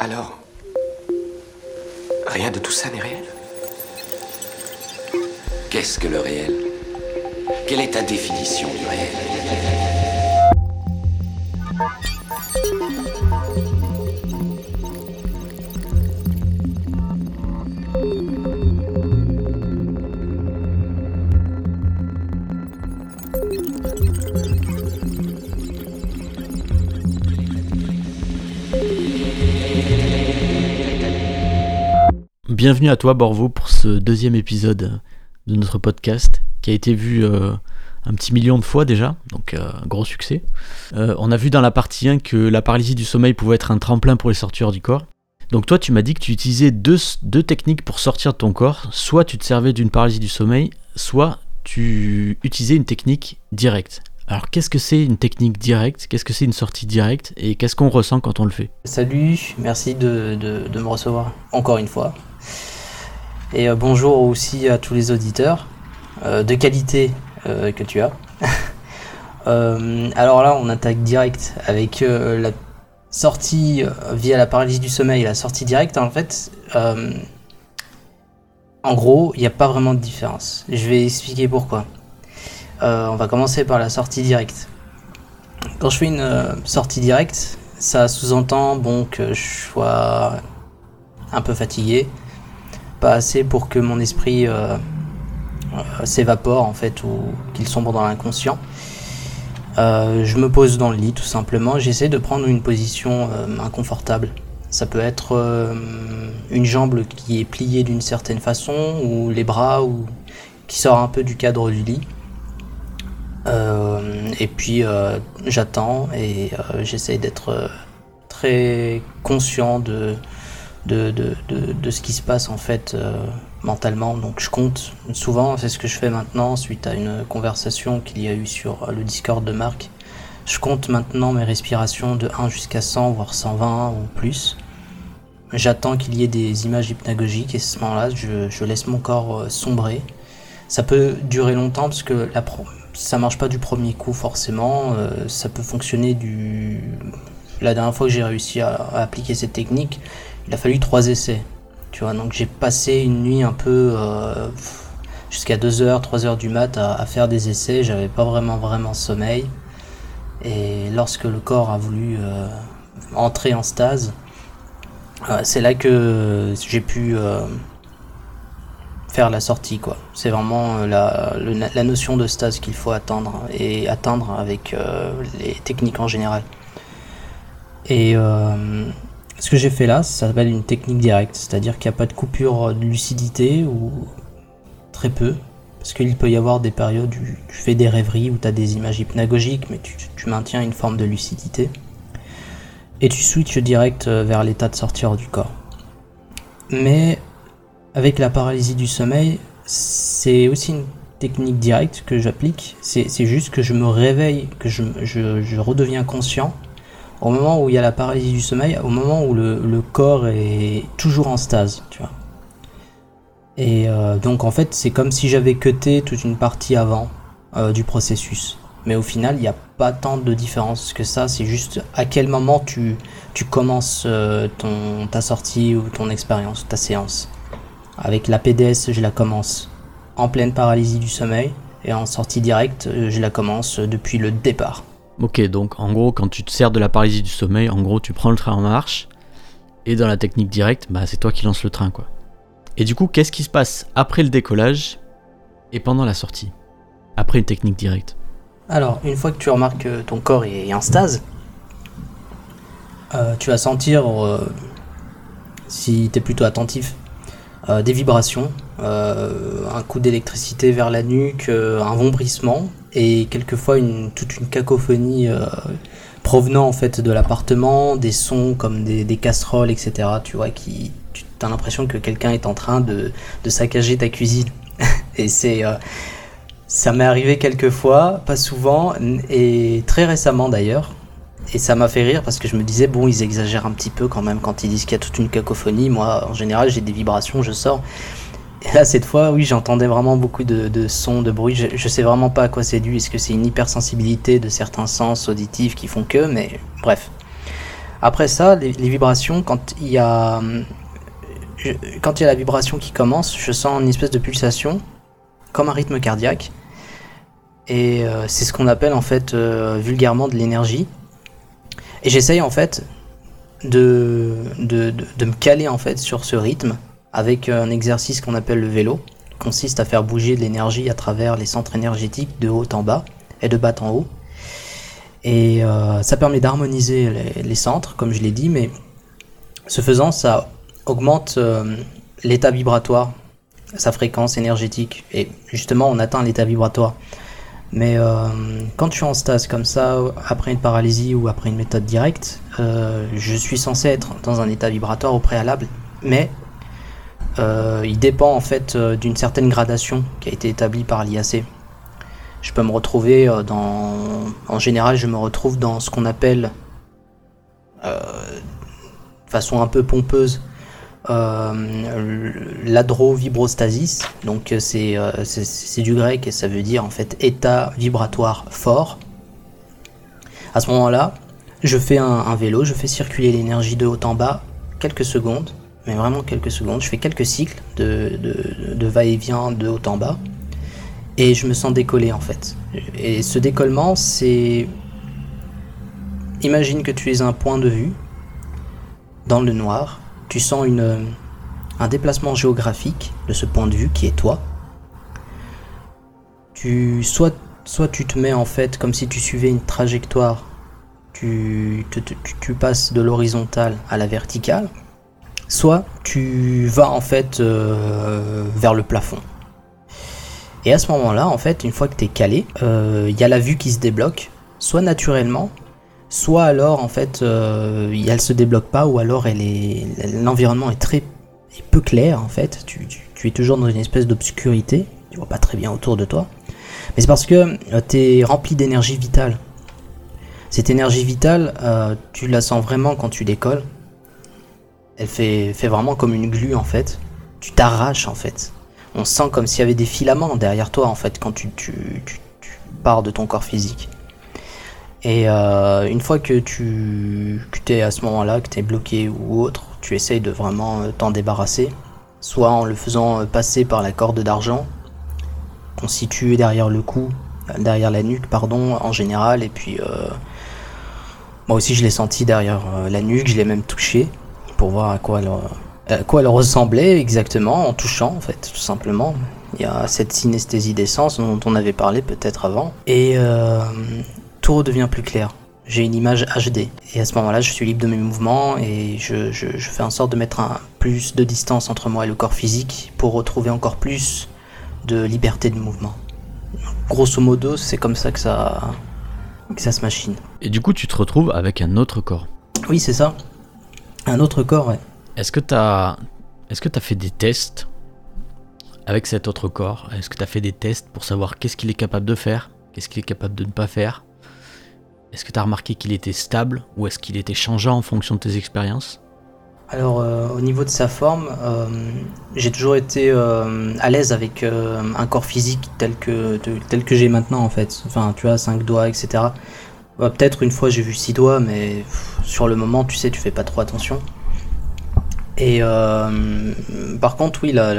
Alors, rien de tout ça n'est réel? Qu'est-ce que le réel? Quelle est ta définition du réel? Bienvenue à toi Borvo pour ce deuxième épisode de notre podcast qui a été vu euh, un petit million de fois déjà, donc euh, gros succès. Euh, on a vu dans la partie 1 que la paralysie du sommeil pouvait être un tremplin pour les sortures du corps. Donc toi tu m'as dit que tu utilisais deux, techniques pour sortir de ton corps, soit tu te servais d'une paralysie du sommeil, soit tu utilisais une technique directe. Alors qu'est-ce que c'est une technique directe? Qu'est-ce que c'est une sortie directe? Et qu'est-ce qu'on ressent quand on le fait? Salut, merci de me recevoir encore une fois. Et euh, bonjour aussi à tous les auditeurs euh, de qualité euh, que tu as. Alors là, on attaque direct avec la sortie via la paralysie du sommeil, la sortie directe. En fait, en gros, il n'y a pas vraiment de différence. Je vais expliquer pourquoi. On va commencer par la sortie directe. Quand je fais une sortie directe, ça sous-entend bon que je sois un peu fatigué, pas assez pour que mon esprit euh, euh, s'évapore en fait ou qu'il sombre dans l'inconscient. Euh, je me pose dans le lit tout simplement, j'essaie de prendre une position inconfortable. Ça peut être une jambe qui est pliée d'une certaine façon ou les bras ou qui sort un peu du cadre du lit. Et puis j'attends et euh, j'essaie d'être très conscient de, de, de, de, de ce qui se passe en fait euh, mentalement. Donc je compte souvent, c'est ce que je fais maintenant suite à une conversation qu'il y a eu sur le Discord de Marc. Je compte maintenant mes respirations de 1 jusqu'à 100, voire 120 ou plus. J'attends qu'il y ait des images hypnagogiques et à ce moment-là, je, je laisse mon corps euh, sombrer. Ça peut durer longtemps parce que la ça marche pas du premier coup forcément. euh, ça peut fonctionner du. La dernière fois que j'ai réussi à appliquer cette technique, il a fallu trois essais. Tu vois, donc j'ai passé une nuit un peu euh, jusqu'à 2h, 3h du mat à, faire des essais. J'avais pas vraiment vraiment sommeil. Et lorsque le corps a voulu euh, entrer en stase, c'est là que j'ai pu euh, faire la sortie. C'est vraiment la, notion de stase qu'il faut attendre et atteindre avec les techniques en général. Et ce que j'ai fait là, ça s'appelle une technique directe, c'est-à-dire qu'il n'y a pas de coupure de lucidité ou très peu. Parce qu'il peut y avoir des périodes où tu fais des rêveries, où tu as des images hypnagogiques, mais tu, maintiens une forme de lucidité. Et tu switches direct euh, vers l'état de sortir du corps. Mais avec la paralysie du sommeil, c'est aussi une technique directe que j'applique. C'est juste que je me réveille, que je redeviens conscient au moment où il y a la paralysie du sommeil, au moment où le, le corps est toujours en stase, tu vois. Et euh, donc en fait, c'est comme si j'avais cuté toute une partie avant euh, du processus. Mais au final, il n'y a pas tant de différence que ça. C'est juste à quel moment tu, tu commences euh, ton, ta sortie ou ton expérience, ta séance. Avec la PDS, je la commence en pleine paralysie du sommeil. Et en sortie directe, je la commence depuis le départ. Ok, donc en gros, quand tu te sers de la paralysie du sommeil, en gros, tu prends le train en marche, et dans la technique directe, bah, c'est toi qui lances le train, quoi. Et du coup, qu'est-ce qui se passe après le décollage et pendant la sortie? Après une technique directe Alors, une fois que tu remarques que ton corps est en stase, euh, tu vas sentir, euh, si tu plutôt attentif, euh, des vibrations, un coup d'électricité vers la nuque, un vombrissement et quelquefois une, toute une cacophonie euh, provenant en fait de l'appartement, des sons comme des, casseroles, etc. Tu vois, qui, tu as l'impression que quelqu'un est en train de, de saccager ta cuisine. et c'est. euh, ça m'est arrivé quelques fois, pas souvent, et très récemment d'ailleurs. Et ça m'a fait rire parce que je me disais, bon, ils exagèrent un petit peu quand même quand ils disent qu'il y a toute une cacophonie. Moi, en général, j'ai des vibrations, je sors. Et là, cette fois, oui, j'entendais vraiment beaucoup de, de sons, de bruits. Je, sais vraiment pas à quoi c'est dû. Est-ce que c'est une hypersensibilité de certains sens auditifs qui font que, mais bref. Après ça, les, vibrations, quand il y a je- quand il y a la vibration qui commence, je sens une espèce de pulsation, comme un rythme cardiaque. Et euh, c'est ce qu'on appelle en fait euh, vulgairement de l'énergie. Et j'essaye en fait de, de, de- de me caler en fait sur ce rythme avec un exercice qu'on appelle le vélo, qui consiste à faire bouger de l'énergie à travers les centres énergétiques de haut en bas et de bas en haut. Et euh, ça permet d'harmoniser les, centres, comme je l'ai dit, mais ce faisant, ça augmente euh, l'état vibratoire, sa fréquence énergétique. Et justement, on atteint l'état vibratoire. Mais euh, quand je suis en stase comme ça, après une paralysie ou après une méthode directe, je suis censé être dans un état vibratoire au préalable. Mais euh, il dépend en fait euh, d'une certaine gradation qui a été établie par l'IAC. Je peux me retrouver euh, dans... En général, je me retrouve dans ce qu'on appelle, de façon un peu pompeuse, euh, l'adrovibrostasis. Donc c'est c'est- du grec et ça veut dire en fait état vibratoire fort. À ce moment-là, je fais un vélo, je fais circuler l'énergie de haut en bas quelques secondes, mais vraiment quelques secondes. Je fais quelques cycles de, va-et-vient de haut en bas et je me sens décoller en fait. Et ce décollement, c'est. Imagine que tu es un point de vue dans le noir, tu sens une, un déplacement géographique de ce point de vue qui est toi. Tu, soit, soit tu te mets en fait comme si tu suivais une trajectoire, tu passes de l'horizontale à la verticale, soit tu vas en fait euh, vers le plafond. Et à ce moment-là, en fait, une fois que tu es calé, euh, il y a la vue qui se débloque, soit naturellement, soit alors en fait euh, elle se débloque pas ou alors l'environnement est très peu clair en fait. Tu, tu- es toujours dans une espèce d'obscurité tu vois pas très bien autour de toi. Mais c'est parce que tu es rempli d'énergie vitale. Cette énergie vitale euh, tu la sens vraiment quand tu décolles elle fait, vraiment comme une glu en fait. Tu t'arraches en fait. On sent comme s'il y avait des filaments derrière toi en fait quand tu, pars de ton corps physique. Et euh, une fois que tu es à ce moment-là, que tu es bloqué ou autre, tu essayes de vraiment euh, t'en débarrasser, soit en le faisant euh, passer par la corde d'argent, constituée derrière le cou, derrière la nuque, pardon, en général, et puis moi aussi je l'ai senti derrière la nuque, je l'ai même touché pour voir à quoi elle, à quoi elle ressemblait exactement, en touchant en fait, tout simplement. Il y a cette synesthésie d'essence dont on avait parlé peut-être avant. Et euh, tout redevient plus clair. J'ai une image HD. Et à ce moment-là, je suis libre de mes mouvements et je, je- je fais en sorte de mettre un plus de distance entre moi et le corps physique pour retrouver encore plus de liberté de mouvement. Grosso modo, c'est comme ça que ça, que ça se machine. Et du coup, tu te retrouves avec un autre corps. Oui, c'est ça. Un autre corps, ouais. Est-ce que tu as est-ce que tu as fait des tests avec cet autre corps? Est-ce que tu as fait des tests pour savoir qu'est-ce qu'il est capable de faire Qu'est-ce qu'il est capable de ne pas faire? Est-ce que tu as remarqué qu'il était stable ou est-ce qu'il était changeant en fonction de tes expériences? Alors, euh, au niveau de sa forme, euh, j'ai toujours été euh, à l'aise avec un corps physique tel que, tel que j'ai maintenant, en fait. Enfin, tu vois, 5 doigts, etc. Bah, Peut-être une fois j'ai vu 6 doigts, mais sur le moment, tu sais, tu fais pas trop attention. Et euh, par contre, oui, la-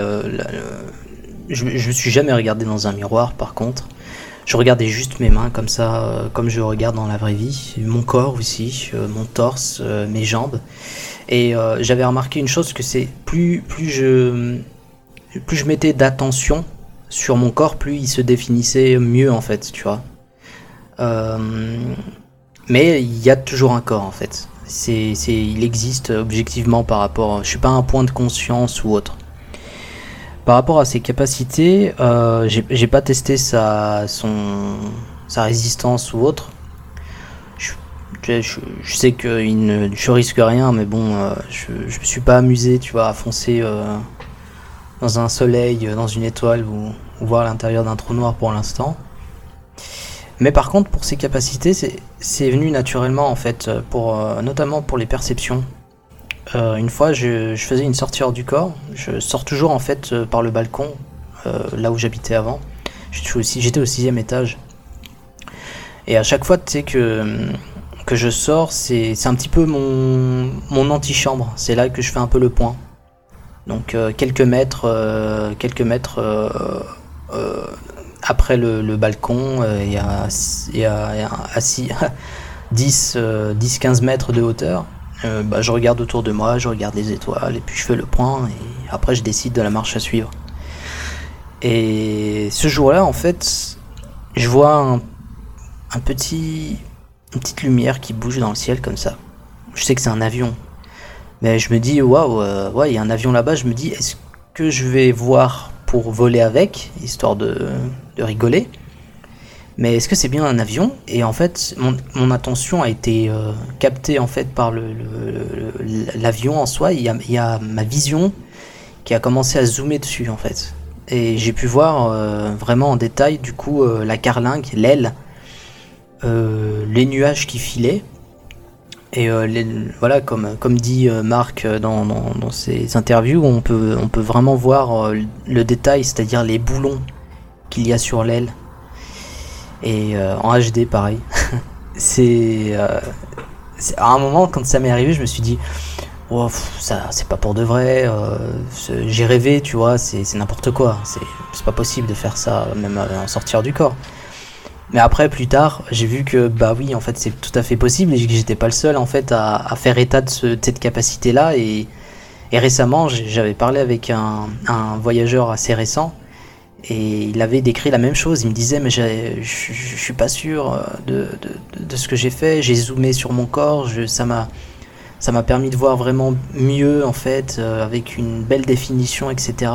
je, je me suis jamais regardé dans un miroir, par contre. Je regardais juste mes mains comme ça, euh, comme je regarde dans la vraie vie. Mon corps aussi, euh, mon torse, mes jambes. Et j'avais remarqué une chose que c'est plus plus je plus je mettais d'attention sur mon corps, plus il se définissait mieux en fait, tu vois. Euh, mais il y a toujours un corps en fait. C'est il existe objectivement par rapport. Je suis pas un point de conscience ou autre. Par rapport à ses capacités, euh, j'ai pas testé sa son sa résistance ou autre. Je, sais que il ne, je risque rien, mais bon, euh, je, je me suis pas amusé, tu vois, à foncer euh, dans un soleil, dans une étoile ou, ou voir l'intérieur d'un trou noir pour l'instant. Mais par contre, pour ses capacités, c'est venu naturellement en fait, euh, pour, euh, notamment pour les perceptions. Euh, une fois, je, faisais une sortie hors du corps. Je sors toujours en fait par le balcon, là où j'habitais avant. J'étais au sixième étage. Et à chaque fois, tu sais que que je sors, c'est un petit peu mon, mon antichambre. C'est là que je fais un peu le point. Donc quelques mètres, quelques mètres après le, balcon, il y a, y a, assis 10-15 mètres de hauteur. Bah, je regarde autour de moi, je regarde les étoiles et puis je fais le point et après je décide de la marche à suivre. Et ce jour-là, en fait, je vois un, petit, une petite lumière qui bouge dans le ciel comme ça. Je sais que c'est un avion. Mais je me dis, waouh, euh, il y a un avion là-bas. Je me dis, est-ce que je vais voir pour voler avec, histoire de, de rigoler Mais est-ce que c'est bien un avion? Et en fait, mon, attention a été euh, captée en fait par l'avion en soi. Il y, a, ma vision qui a commencé à zoomer dessus en fait. Et j'ai pu voir euh, vraiment en détail du coup la carlingue, l'aile euh, les nuages qui filaient. Et euh, voilà, comme, comme dit euh, Marc dans, dans, ses interviews, on peut, on peut vraiment voir le détail, c'est-à-dire les boulons qu'il y a sur l'aile. Et en HD, pareil. c'est à un moment, quand ça m'est arrivé, je me suis dit, oh, ça, c'est pas pour de vrai. j'ai rêvé, tu vois, c'est n'importe quoi. C'est pas possible de faire ça, même en sortir du corps. Mais après, plus tard, j'ai vu que bah oui, en fait, c'est tout à fait possible et que j'étais pas le seul en fait à, faire état de, cette capacité-là. Et, récemment, j'avais parlé avec un, voyageur assez récent et il avait décrit la même chose. Il me disait mais je suis pas sûr euh, de, de, ce que j'ai fait. J'ai zoomé sur mon corps, ça m'a permis de voir vraiment mieux en fait, euh, avec une belle définition, etc.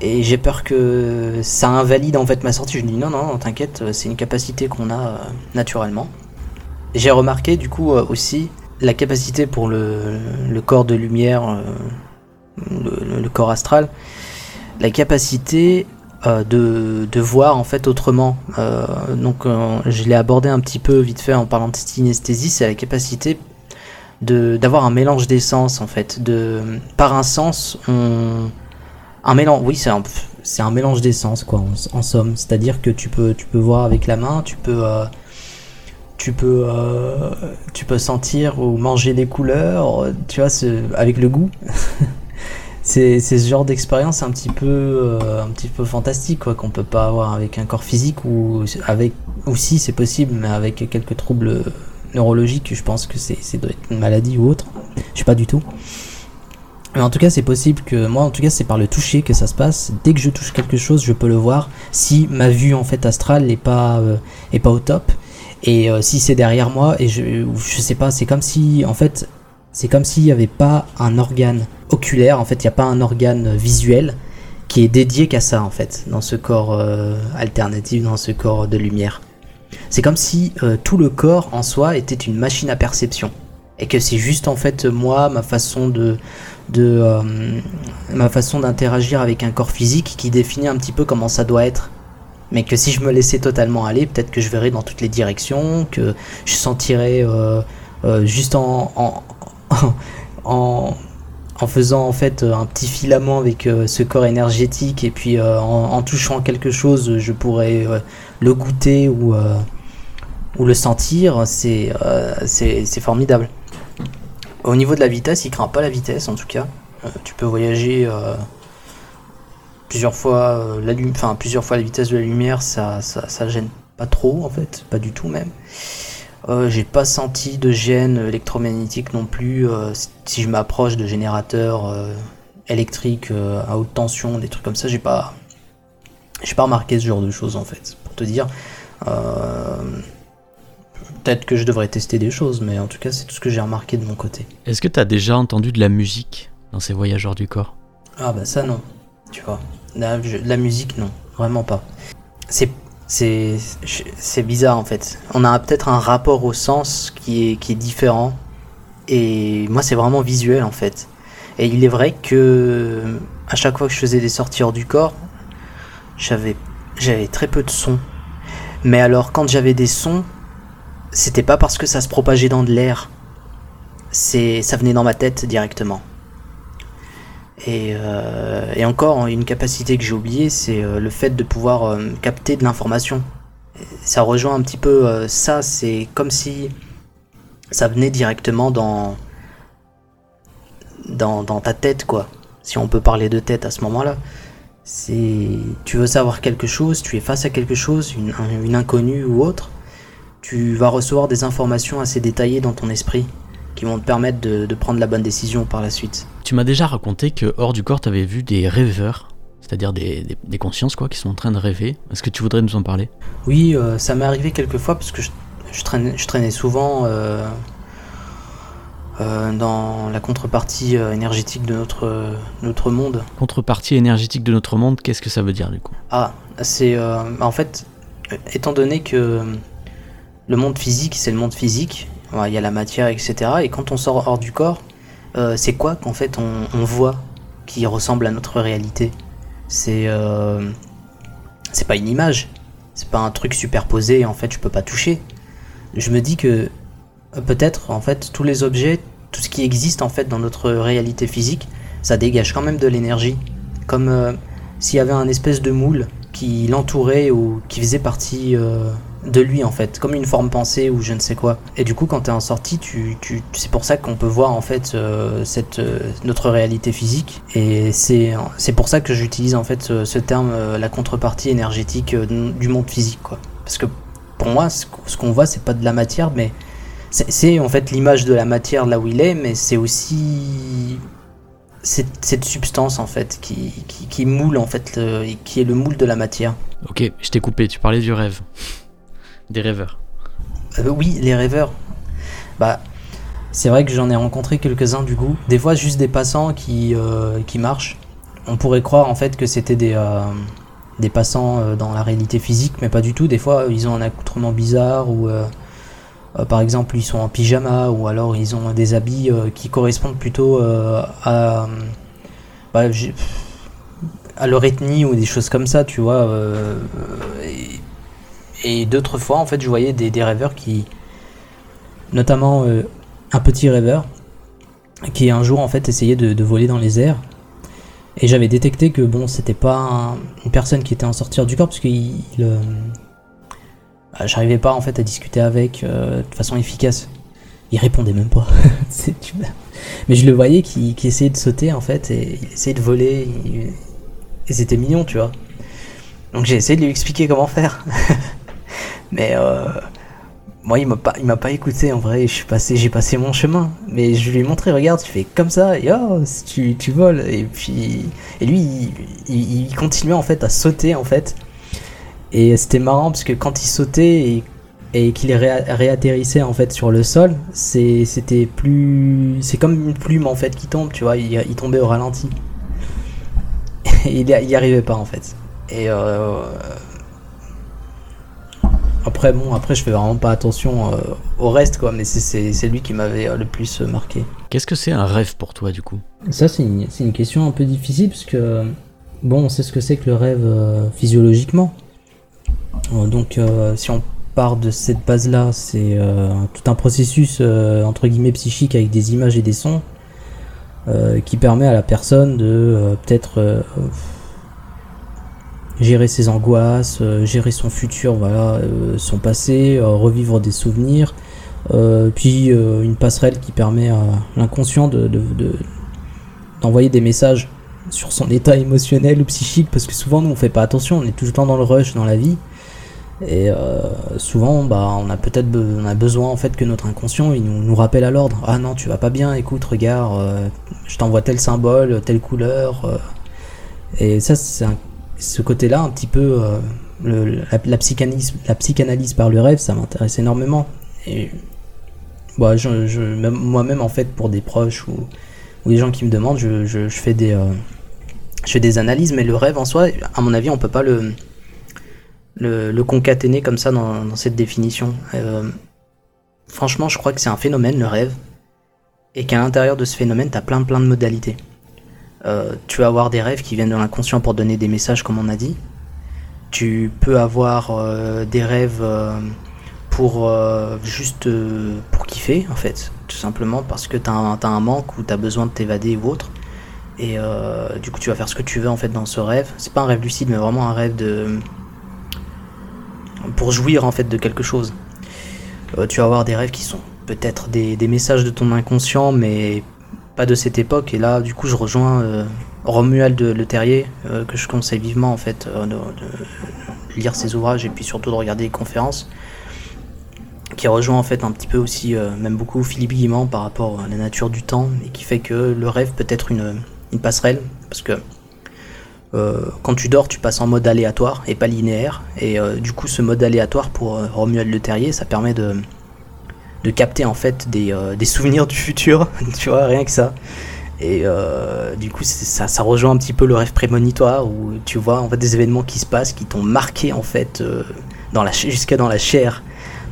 Et j'ai peur que ça invalide en fait ma sortie. Je me dis non, non, t'inquiète, c'est une capacité qu'on a euh, naturellement. J'ai remarqué du coup aussi la capacité pour le, corps de lumière, le, corps astral, la capacité de, de, voir en fait autrement. donc je l'ai abordé un petit peu vite fait en parlant de synesthésie, c'est la capacité d'avoir un mélange d'essence en fait. De, par un sens, un mélange, oui, c'est un, un mélange d'essence, quoi, en, somme. C'est-à-dire que tu peux, tu peux voir avec la main, tu peux, euh, tu peux, euh, tu peux sentir ou manger les couleurs, tu vois, avec le goût. c'est, ce genre d'expérience un petit peu, euh, un petit peu fantastique, quoi, qu'on peut pas avoir avec un corps physique ou avec, aussi c'est possible, mais avec quelques troubles neurologiques, je pense que c'est, une maladie ou autre. Je sais pas du tout. Mais en tout cas, c'est possible que moi, en tout cas, c'est par le toucher que ça se passe. Dès que je touche quelque chose, je peux le voir. Si ma vue en fait astrale n'est pas euh, est pas au top, et euh, si c'est derrière moi, et je je sais pas, c'est comme si en fait, c'est comme s'il n'y avait pas un organe oculaire. En fait, il n'y a pas un organe visuel qui est dédié qu'à ça en fait, dans ce corps euh, alternatif, dans ce corps de lumière. C'est comme si tout le corps en soi était une machine à perception et que c'est juste en fait moi, ma façon de, de euh, ma façon d'interagir avec un corps physique qui définit un petit peu comment ça doit être. Mais que si je me laissais totalement aller, peut-être que je verrais dans toutes les directions, que je sentirais euh, euh, juste en, en, faisant en fait un petit filament avec ce corps énergétique et puis en, touchant quelque chose, je pourrais le goûter ou, ou le sentir. C'est formidable. Au niveau de la vitesse, il craint pas la vitesse en tout cas. Euh, tu peux voyager euh, plusieurs fois euh, la plusieurs fois la vitesse de la lumière, ça, ça, gêne pas trop en fait, pas du tout même. J'ai pas senti de gêne électromagnétique non plus. si je m'approche de générateurs électriques à haute tension, des trucs comme ça, j'ai pas, j'ai pas remarqué ce genre de choses en fait. Pour te dire, Peut-être que je devrais tester des choses, mais en tout cas, c'est tout ce que j'ai remarqué de mon côté. Est-ce que tu as déjà entendu de la musique dans ces voyageurs du corps? Ah bah ça non, tu vois. La, la musique non, vraiment pas. C'est c'est bizarre en fait. On a peut-être un rapport au sens qui est qui est différent et moi c'est vraiment visuel en fait. Et il est vrai que à chaque fois que je faisais des sorties hors du corps, j'avais j'avais très peu de sons. Mais alors quand j'avais des sons, c'était pas parce que ça se propageait dans de l'air. C'est, ça venait dans ma tête directement. Et, euh, et encore, une capacité que j'ai oubliée, c'est euh, le fait de pouvoir euh, capter de l'information. Ça rejoint un petit peu ça, c'est comme si ça venait directement dans, dans, ta tête, quoi. Si on peut parler de tête à ce moment-là. Tu veux savoir quelque chose, tu es face à quelque chose, une, une inconnue ou autre, tu vas recevoir des informations assez détaillées dans ton esprit qui vont te permettre de, de prendre la bonne décision par la suite. Tu m'as déjà raconté que hors du corps, tu avais vu des rêveurs, c'est-à-dire des, des- des consciences quoi, qui sont en train de rêver. Est-ce que tu voudrais nous en parler? Oui, euh, ça m'est arrivé quelques fois parce que je, je traînais, je traînais souvent euh, euh, dans la contrepartie énergétique de notre, notre monde. Contrepartie énergétique de notre monde, qu'est-ce que ça veut dire du coup? Ah, c'est en fait, étant donné que le monde physique, c'est le monde physique, il y a la matière, etc. Et quand on sort hors du corps, euh, c'est quoi qu'en fait on, voit qui ressemble à notre réalité? C'est euh, c'est pas une image, c'est pas un truc superposé. En fait, je peux pas toucher. Je me dis que euh, peut-être en fait tous les objets, tout ce qui existe en fait dans notre réalité physique, ça dégage quand même de l'énergie, comme s'il y avait un espèce de moule qui l'entourait ou qui faisait partie de lui en fait, comme une forme pensée ou je ne sais quoi. Et du coup, quand tu es en sortie, c'est pour ça qu'on peut voir en fait euh, cette, euh, notre réalité physique. Et c'est, pour ça que j'utilise en fait ce, terme, euh, la contrepartie énergétique du monde physique quoi. Parce que pour moi, ce, qu'on voit, c'est pas de la matière, mais c'est, en fait l'image de la matière là où il est, mais c'est aussi cette, substance en fait qui moule en fait, le- qui est le moule de la matière. Ok, je t'ai coupé, tu parlais du rêve. Des rêveurs. Euh, oui, les rêveurs. Bah, c'est vrai que j'en ai rencontré quelques-uns du coup. Des fois, juste des passants qui, euh, qui marchent. On pourrait croire en fait que c'était des, euh, des passants euh, dans la réalité physique, mais pas du tout. Des fois, ils ont un accoutrement bizarre ou par exemple, ils sont en pyjama ou alors ils ont des habits qui correspondent plutôt à, bah, à leur ethnie ou des choses comme ça, tu vois. Et- d'autres fois, en fait, je voyais des, rêveurs qui, notamment euh, un petit rêveur, qui un jour en fait essayait de, voler dans les airs. Et j'avais détecté que bon, c'était pas un- une personne qui était en sortir du corps parce que il, il, euh, bah, j'arrivais pas en fait à discuter avec euh, de façon efficace. Il répondait même pas. Mais je le voyais qui, essayait de sauter en fait et il essayait de voler. Et c'était mignon, tu vois. Donc j'ai essayé de lui expliquer comment faire. Mais euh, moi, il m'a pas, il m'a pas écouté en vrai. Je suis passé, j'ai passé mon chemin. Mais je lui ai montré, regarde, tu fais comme ça, et oh, tu, tu voles. Et puis, et lui, il, il- continuait en fait à sauter en fait. Et c'était marrant parce que quand il sautait et, qu'il ré- réatterrissait en fait sur le sol, c'est, c'était plus, c'est comme une plume en fait qui tombe, tu vois. Il, il tombait au ralenti. Et il y arrivait pas en fait. Et euh, après, bon, après, je fais vraiment pas attention euh, au reste, quoi, mais c'est- c'est c'est lui qui m'avait euh, le plus euh, marqué. Qu'est-ce que c'est un rêve pour toi du coup? Ça, c'est une, c'est une question un peu difficile, parce que, bon, on sait ce que c'est que le rêve euh, physiologiquement. Euh, donc, euh, si on part de cette base-là, c'est euh, tout un processus, euh, entre guillemets, psychique avec des images et des sons, euh, qui permet à la personne de euh, peut-être euh, gérer ses angoisses, euh, gérer son futur, voilà, euh, son passé, euh, revivre des souvenirs, puis une passerelle qui permet à l'inconscient de, de- de- d'envoyer des messages sur son état émotionnel ou psychique, parce que souvent nous on fait pas attention, on est tout le temps dans le rush dans la vie, et souvent bah, on a peut-être besoin en fait que notre inconscient il nous, nous rappelle à l'ordre, ah non tu vas pas bien, écoute regarde, je t'envoie tel symbole, telle couleur, et ça c'est un- ce côté-là un petit peu euh, la, psychanalyse, par le rêve, ça m'intéresse énormément. Bah, moi-même, en fait, pour des proches ou, des gens qui me demandent, je, je- je fais des, euh, je fais des analyses, mais le rêve en soi, à mon avis, on peut pas le, concaténer comme ça dans, dans cette définition. Euh, franchement, je crois que c'est un phénomène, le rêve, et qu'à l'intérieur de ce phénomène, tu as plein plein de modalités. Euh, tu vas avoir des rêves qui viennent de l'inconscient pour donner des messages, comme on a dit. Tu peux avoir euh, des rêves euh, pour juste pour kiffer, en fait, tout simplement parce que tu as, un manque ou tu as besoin de t'évader ou autre. Et du coup, tu vas faire ce que tu veux en fait dans ce rêve. C'est pas un rêve lucide, mais vraiment un rêve de pour jouir en fait de quelque chose. Tu vas avoir des rêves qui sont peut-être des, messages de ton inconscient, mais pas de cette époque. Et là, du coup, je rejoins euh, Romuald Le Terrier, euh, que je conseille vivement en fait de, lire ses ouvrages et puis surtout de regarder les conférences, qui rejoint en fait un petit peu aussi, même beaucoup Philippe Guimand par rapport à la nature du temps, et qui fait que le rêve peut être une, passerelle, parce que euh, quand tu dors, tu passes en mode aléatoire et pas linéaire. Et euh, du coup, ce mode aléatoire pour euh, Romuald Le Terrier, ça permet de, de capter en fait des, des souvenirs du futur, tu vois, rien que ça. Et du coup, ça, ça, rejoint un petit peu le rêve prémonitoire où tu vois en fait des événements qui se passent qui t'ont marqué en fait dans la jusqu'à dans la chair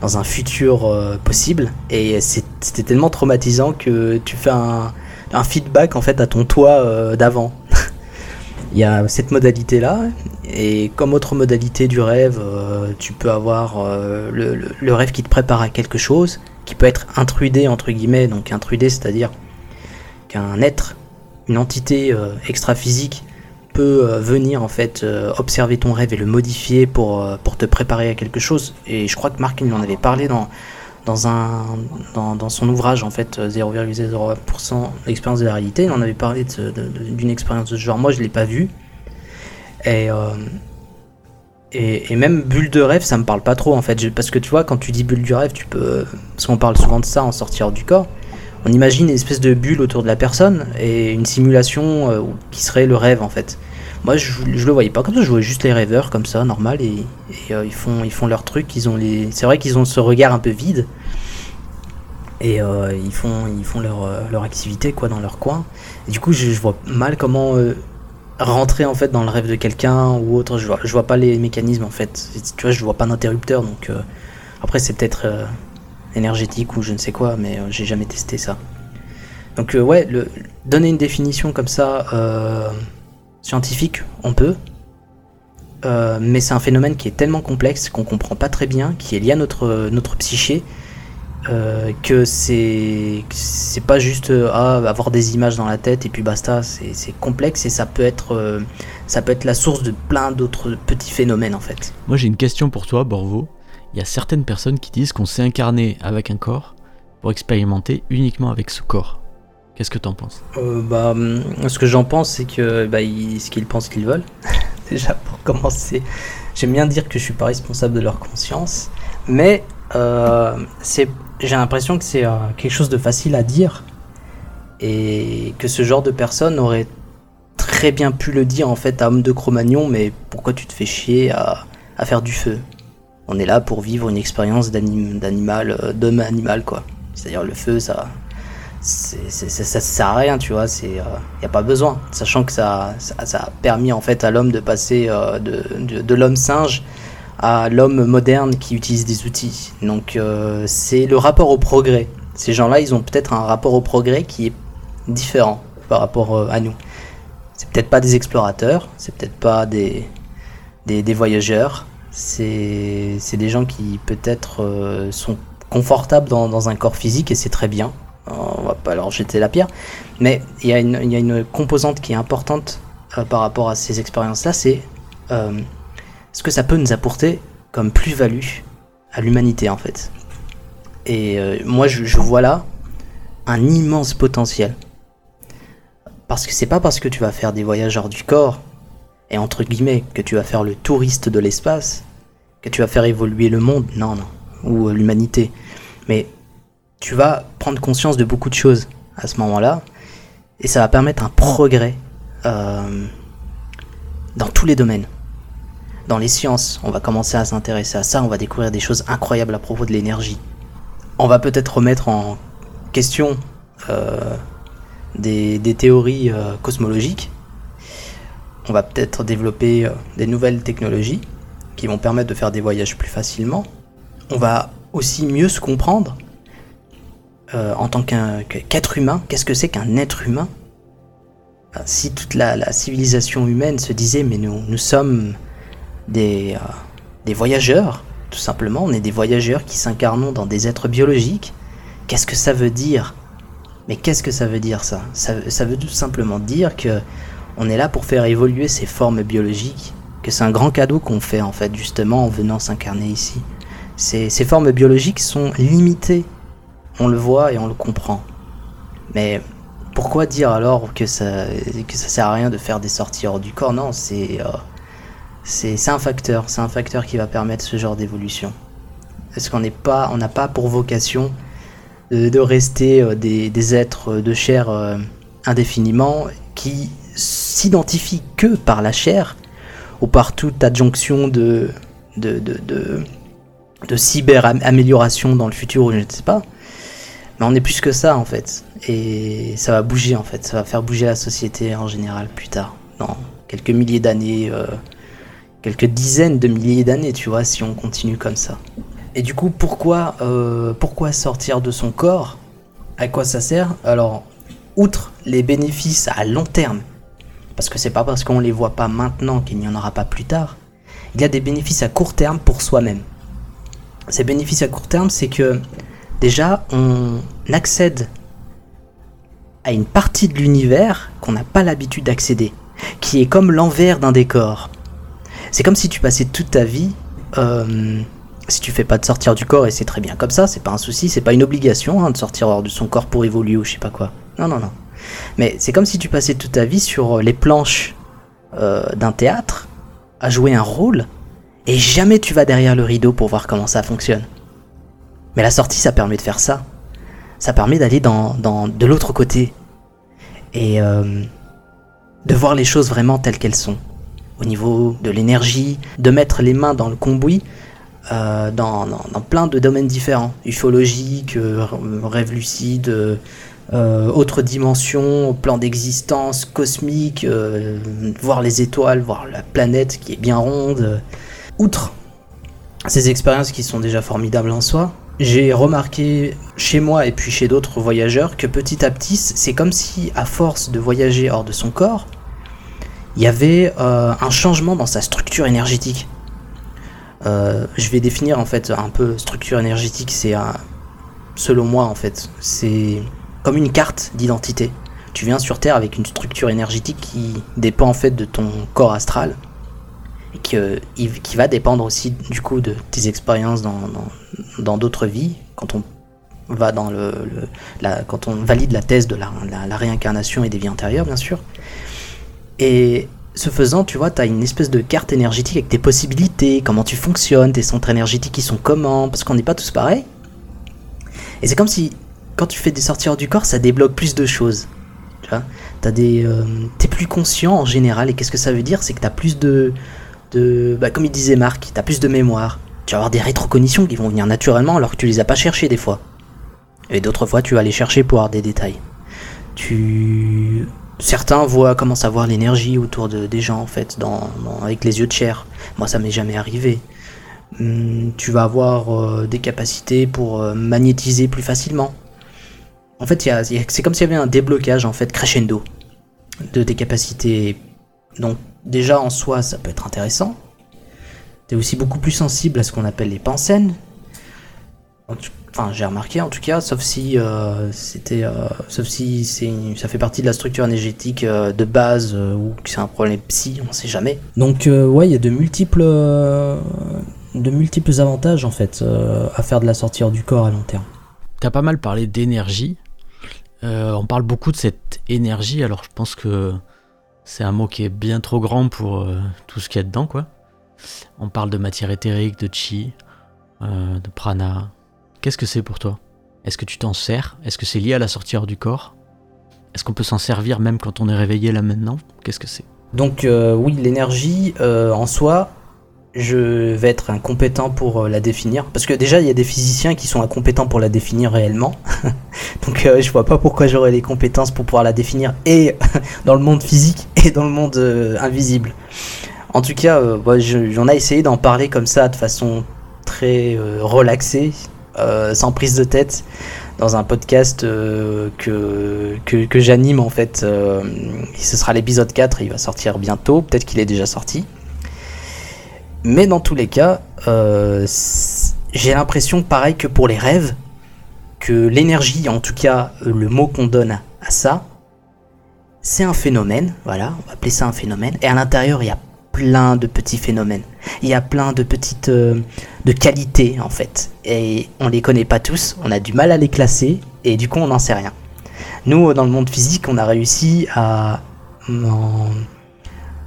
dans un futur possible. Et c'était tellement traumatisant que tu fais un, un feedback en fait à ton toi d'avant. Il y a cette modalité-là, et comme autre modalité du rêve, euh, tu peux avoir euh, le, rêve qui te prépare à quelque chose, qui peut être intrudé, entre guillemets, donc intrudé, c'est-à-dire qu'un être, une entité euh, extra-physique peut venir en fait observer ton rêve et le modifier pour, pour te préparer à quelque chose. Et je crois que Marc il en avait parlé dans, dans, un, dans, son ouvrage en fait 0,01% d'expérience de la réalité. Il en avait parlé d'une expérience de ce genre. Moi, je l'ai pas vu. Et, euh, et, même bulle de rêve, ça me parle pas trop en fait. parce que tu vois, quand tu dis bulle du rêve, tu peux. Parce qu'on parle souvent de ça en sortir du corps. On imagine une espèce de bulle autour de la personne et une simulation euh, qui serait le rêve en fait. Moi, je, le voyais pas comme ça. Je voyais juste les rêveurs comme ça, normal, et, euh, ils font ils font leur truc. Ils ont les. C'est vrai qu'ils ont ce regard un peu vide. Et euh, ils font ils font leur, euh, leur activité quoi dans leur coin. Et du coup, je, vois mal comment rentrer en fait dans le rêve de quelqu'un ou autre. Je vois je vois pas les mécanismes en fait. Tu vois, je vois pas d'interrupteur. Donc après, c'est peut-être énergétique ou je ne sais quoi, mais j'ai jamais testé ça. Donc ouais, le, donner une définition comme ça scientifique, on peut. Euh, mais c'est un phénomène qui est tellement complexe qu'on comprend pas très bien, qui est lié à notre, notre psyché, euh, que c'est c'est pas juste ah, avoir des images dans la tête et puis basta. C'est complexe et ça peut être euh, ça peut être la source de plein d'autres petits phénomènes en fait. Moi j'ai une question pour toi, Borvo. Il y a certaines personnes qui disent qu'on s'est incarné avec un corps pour expérimenter uniquement avec ce corps. Qu'est-ce que tu en penses? Euh, bah, hum, Ce que j'en pense, c'est que bah, ce qu'ils pensent qu'ils veulent. Déjà, pour commencer, j'aime bien dire que je suis pas responsable de leur conscience, mais euh, j'ai l'impression que c'est euh, quelque chose de facile à dire et que ce genre de personne aurait très bien pu le dire en fait à Homme de Cro-Magnon, mais pourquoi tu te fais chier à, à, faire du feu? On est là pour vivre une expérience d'animal, euh, d'homme animal quoi. C'est-à-dire le feu, ça, c'est, ça sert à rien, tu vois, il n'y euh, a pas besoin. Sachant que ça, ça, a permis en fait à l'homme de passer de, de, l'homme singe à l'homme moderne qui utilise des outils. Donc euh, c'est le rapport au progrès. Ces gens-là, ils ont peut-être un rapport au progrès qui est différent par rapport à nous. C'est peut-être pas des explorateurs, c'est peut-être pas des, des, voyageurs, c'est, des gens qui peut-être sont confortables dans, un corps physique et c'est très bien on va pas leur jeter la pierre, mais il y, a une, composante qui est importante euh, par rapport à ces expériences-là, c'est euh, ce que ça peut nous apporter comme plus-value à l'humanité en fait. Et euh, moi je, vois là un immense potentiel. Parce que c'est pas parce que tu vas faire des voyages hors du corps, et entre guillemets, que tu vas faire le touriste de l'espace, que tu vas faire évoluer le monde, non, non, ou l'humanité. Mais tu vas prendre conscience de beaucoup de choses à ce moment-là, et ça va permettre un progrès euh, dans tous les domaines. Dans les sciences, on va commencer à s'intéresser à ça, on va découvrir des choses incroyables à propos de l'énergie. On va peut-être remettre en question euh, des, théories euh, cosmologiques. On va peut-être développer des nouvelles technologies qui vont permettre de faire des voyages plus facilement. On va aussi mieux se comprendre euh, en tant qu'être humain, qu'est-ce que c'est qu'un être humain? Euh, Si toute la, civilisation humaine se disait mais nous, nous sommes des, euh, des voyageurs, tout simplement, on est des voyageurs qui s'incarnons dans des êtres biologiques, qu'est-ce que ça veut dire? Mais qu'est-ce que ça veut dire ça, ça veut tout simplement dire que on est là pour faire évoluer ces formes biologiques, que c'est un grand cadeau qu'on fait en fait justement en venant s'incarner ici. ces formes biologiques sont limitées. On le voit et on le comprend. Mais pourquoi dire alors que ça, que ça sert à rien de faire des sorties hors du corps? Non, c'est euh, c'est un facteur, c'est un facteur qui va permettre ce genre d'évolution. Parce qu'on n'est pas, on n'a pas pour vocation de, rester euh, des, êtres de chair euh, indéfiniment qui s'identifient que par la chair ou par toute adjonction de, de, de, de cyber-amélioration dans le futur ou je ne sais pas. Mais on est plus que ça en fait. Et ça va bouger en fait. Ça va faire bouger la société en général plus tard. Dans quelques milliers d'années. Euh, quelques dizaines de milliers d'années, tu vois, si on continue comme ça. Et du coup, pourquoi, euh, sortir de son corps? À quoi ça sert? Alors, outre les bénéfices à long terme, parce que c'est pas parce qu'on les voit pas maintenant qu'il n'y en aura pas plus tard, il y a des bénéfices à court terme pour soi-même. Ces bénéfices à court terme, c'est que déjà, on accède à une partie de l'univers qu'on n'a pas l'habitude d'accéder, qui est comme l'envers d'un décor. C'est comme si tu passais toute ta vie, euh, si tu fais pas de sortir du corps, et c'est très bien comme ça, c'est pas un souci, c'est pas une obligation hein, de sortir hors de son corps pour évoluer ou je sais pas quoi. Non, non, non. Mais c'est comme si tu passais toute ta vie sur les planches euh, d'un théâtre, à jouer un rôle, et jamais tu vas derrière le rideau pour voir comment ça fonctionne. Mais la sortie, ça permet de faire ça. Ça permet d'aller dans, de l'autre côté. Et euh, de voir les choses vraiment telles qu'elles sont. Au niveau de l'énergie, de mettre les mains dans le cambouis, euh, dans, plein de domaines différents. Ufologique, euh, rêve lucide, euh, autre dimension, plan d'existence cosmique, voir les étoiles, voir la planète qui est bien ronde. Outre ces expériences qui sont déjà formidables en soi, j'ai remarqué chez moi et puis chez d'autres voyageurs que petit à petit, c'est comme si, à force de voyager hors de son corps, il y avait euh, un changement dans sa structure énergétique. Euh, je vais définir en fait un peu structure énergétique, c'est selon moi en fait, c'est comme une carte d'identité. Tu viens sur Terre avec une structure énergétique qui dépend en fait de ton corps astral et qui, va dépendre aussi du coup de tes expériences dans d'autres vies, quand on va dans quand on valide la thèse de la, la, réincarnation et des vies antérieures, bien sûr. Et ce faisant, tu vois, tu une espèce de carte énergétique avec tes possibilités, comment tu fonctionnes, tes centres énergétiques qui sont comment, parce qu'on n'est pas tous pareils. Et c'est comme si, quand tu fais des sorties hors du corps, ça débloque plus de choses. Tu vois, t'as euh, t'es plus conscient en général, et qu'est-ce que ça veut dire? C'est que tu as plus de, bah, comme il disait Marc, tu as plus de mémoire, tu vas avoir des rétrocognitions qui vont venir naturellement alors que tu les as pas cherchées des fois. Et d'autres fois, tu vas les chercher pour avoir des détails. Tu... Certains voient, commencent à voir l'énergie autour de, des gens, en fait, dans, avec les yeux de chair. Moi, ça m'est jamais arrivé. Hum, tu vas avoir euh, des capacités pour euh, magnétiser plus facilement. En fait, c'est comme s'il y avait un déblocage, en fait, crescendo de tes capacités. Donc, déjà, en soi, ça peut être intéressant. T'es aussi beaucoup plus sensible à ce qu'on appelle les pensées. Enfin, j'ai remarqué en tout cas, sauf si euh, c'était, euh, sauf si c'est, ça fait partie de la structure énergétique euh, de base ou que c'est un problème psy, on sait jamais. Donc ouais, il y a de multiples, de multiples avantages en fait à faire de la sortie du corps à long terme. T'as pas mal parlé d'énergie. on parle beaucoup de cette énergie, alors je pense que c'est un mot qui est bien trop grand pour tout ce qu'il y a dedans, quoi. On parle de matière éthérique, de chi, de prana. Qu'est-ce que c'est pour toi? Est-ce que tu t'en sers? Est-ce que c'est lié à la sortie hors du corps? Est-ce qu'on peut s'en servir même quand on est réveillé là maintenant? Qu'est-ce que c'est? Donc euh, oui, l'énergie euh, en soi, je vais être incompétent pour la définir. Parce que déjà, il y a des physiciens qui sont incompétents pour la définir réellement. Donc je vois pas pourquoi j'aurais les compétences pour pouvoir la définir et dans le monde physique et dans le monde invisible. En tout cas, euh, j'en ai essayé d'en parler comme ça, de façon très euh, relaxée, euh, sans prise de tête, dans un podcast que, que, j'anime en fait. ce sera l'épisode 4, il va sortir bientôt, peut-être qu'il est déjà sorti. Mais dans tous les cas, j'ai l'impression, pareil que pour les rêves, que l'énergie, en tout cas le mot qu'on donne à ça, c'est un phénomène, voilà, on va appeler ça un phénomène, et à l'intérieur il y a plein de petits phénomènes. Il y a plein de petites euh, de qualités en fait. Et on les connaît pas tous, on a du mal à les classer et du coup on n'en sait rien. Nous, dans le monde physique, on a réussi à,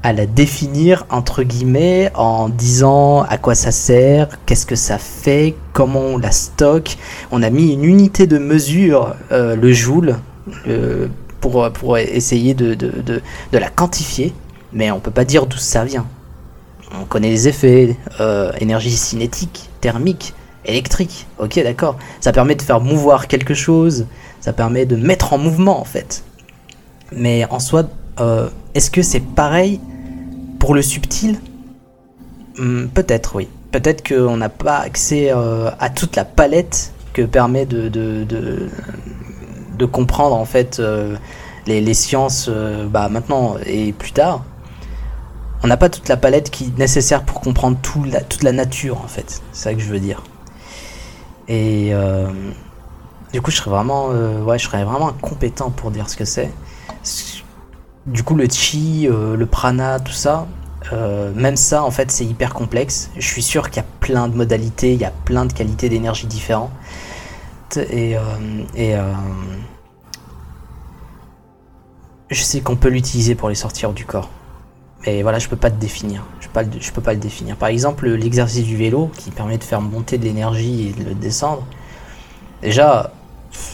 à la définir entre guillemets en disant à quoi ça sert, qu'est-ce que ça fait, comment on la stocke. On a mis une unité de mesure, euh, le joule, pour, pour essayer de, de, de la quantifier, mais on peut pas dire d'où ça vient. On connaît les effets, euh, énergie cinétique, thermique, électrique. Ok, d'accord. Ça permet de faire mouvoir quelque chose, ça permet de mettre en mouvement en fait. Mais en soi, euh, est-ce que c'est pareil pour le subtil? Hmm, Peut-être, oui. Peut-être qu'on n'a pas accès euh, à toute la palette que permet de, de, comprendre en fait les, les, sciences bah, maintenant et plus tard on n'a pas toute la palette qui est nécessaire pour comprendre toute la nature en fait. C'est ça que je veux dire. Et euh, du coup, je serais vraiment, euh, je serais vraiment incompétent pour dire ce que c'est. Du coup, le chi, euh, le prana, tout ça, même ça, en fait, c'est hyper complexe. Je suis sûr qu'il y a plein de modalités, il y a plein de qualités d'énergie différentes. Et je sais qu'on peut l'utiliser pour les sortir du corps. Mais voilà, je peux pas te définir. Je peux pas, le définir. Par exemple, l'exercice du vélo qui permet de faire monter de l'énergie et de le descendre. Déjà,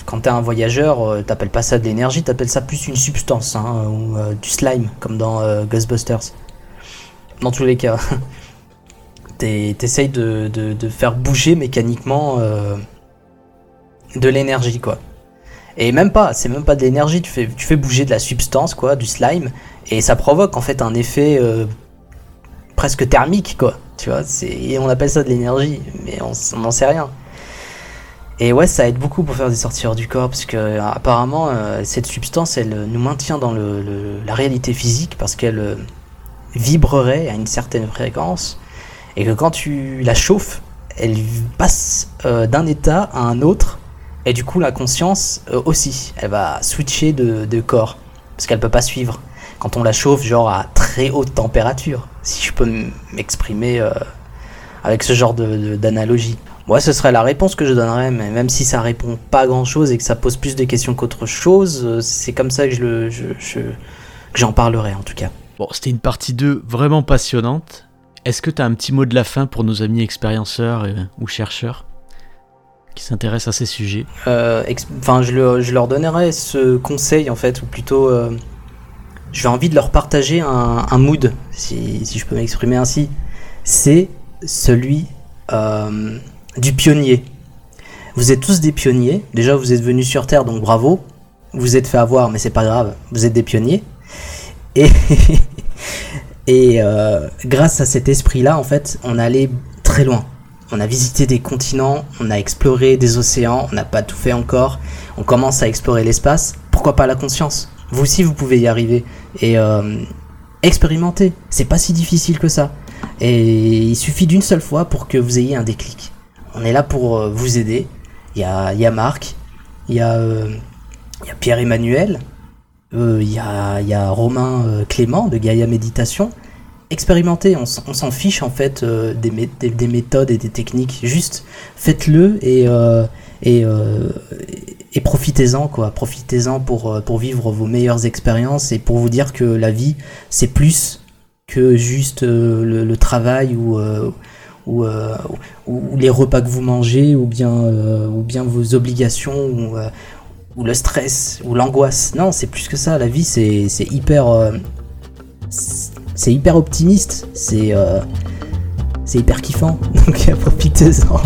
quand tu es un voyageur, euh, t'appelles pas ça de l'énergie, t'appelles ça plus une substance, hein, ou euh, du slime, comme dans euh, Ghostbusters. Dans tous les cas, t'essayes de, faire bouger mécaniquement de l'énergie, quoi. Et même pas, c'est même pas de l'énergie, tu fais bouger de la substance, quoi, du slime, et ça provoque en fait un effet euh, presque thermique, quoi. Tu vois, et on appelle ça de l'énergie, mais on n'en sait rien. Et ouais, ça aide beaucoup pour faire des sorties hors du corps, parce que apparemment, euh, cette substance, elle nous maintient dans le, la réalité physique, parce qu'elle euh, vibrerait à une certaine fréquence, et que quand tu la chauffes, elle passe d'un état à un autre, et du coup la conscience aussi, elle va switcher de, de corps, parce qu'elle peut pas suivre quand on la chauffe genre à très haute température, si je peux m'exprimer euh, avec ce genre d'analogie. Moi, ce serait la réponse que je donnerais, mais même si ça répond pas grand chose et que ça pose plus de questions qu'autre chose, euh, c'est comme ça que je, je, j'en parlerai en tout cas. Bon, c'était une partie 2 vraiment passionnante. Est-ce que tu as un petit mot de la fin pour nos amis expérienceurs ou chercheurs qui s'intéressent à ces sujets? Euh, Enfin, je, je, leur donnerais ce conseil en fait, ou plutôt j'ai envie de leur partager un, mood, si, je peux m'exprimer ainsi. C'est celui euh, du pionnier. Vous êtes tous des pionniers. Déjà, vous êtes venus sur Terre, donc bravo. Vous êtes fait avoir, mais c'est pas grave. Vous êtes des pionniers. Et, euh, grâce à cet esprit-là, en fait, on allait très loin. On a visité des continents, on a exploré des océans, on n'a pas tout fait encore. On commence à explorer l'espace. Pourquoi pas la conscience? Vous aussi, vous pouvez y arriver. Et euh. C'est pas si difficile que ça. Et il suffit d'une seule fois pour que vous ayez un déclic. On est là pour euh, vous aider. Il y a, y a Marc, il y, euh, y, a Pierre-Emmanuel, il y, a, y a Romain Clément de Gaïa Méditation. Expérimentez, on, s'en fiche en fait des, des, méthodes et des techniques. Juste faites-le et, et, et profitez-en quoi, profitez-en pour, euh, pour vivre vos meilleures expériences et pour vous dire que la vie c'est plus que juste euh, le, travail ou, euh, ou, ou, les repas que vous mangez ou bien, ou bien vos obligations ou, le stress ou l'angoisse. Non, c'est plus que ça, la vie c'est, c'est hyper c'est hyper optimiste, c'est c'est hyper kiffant, donc profitez-en.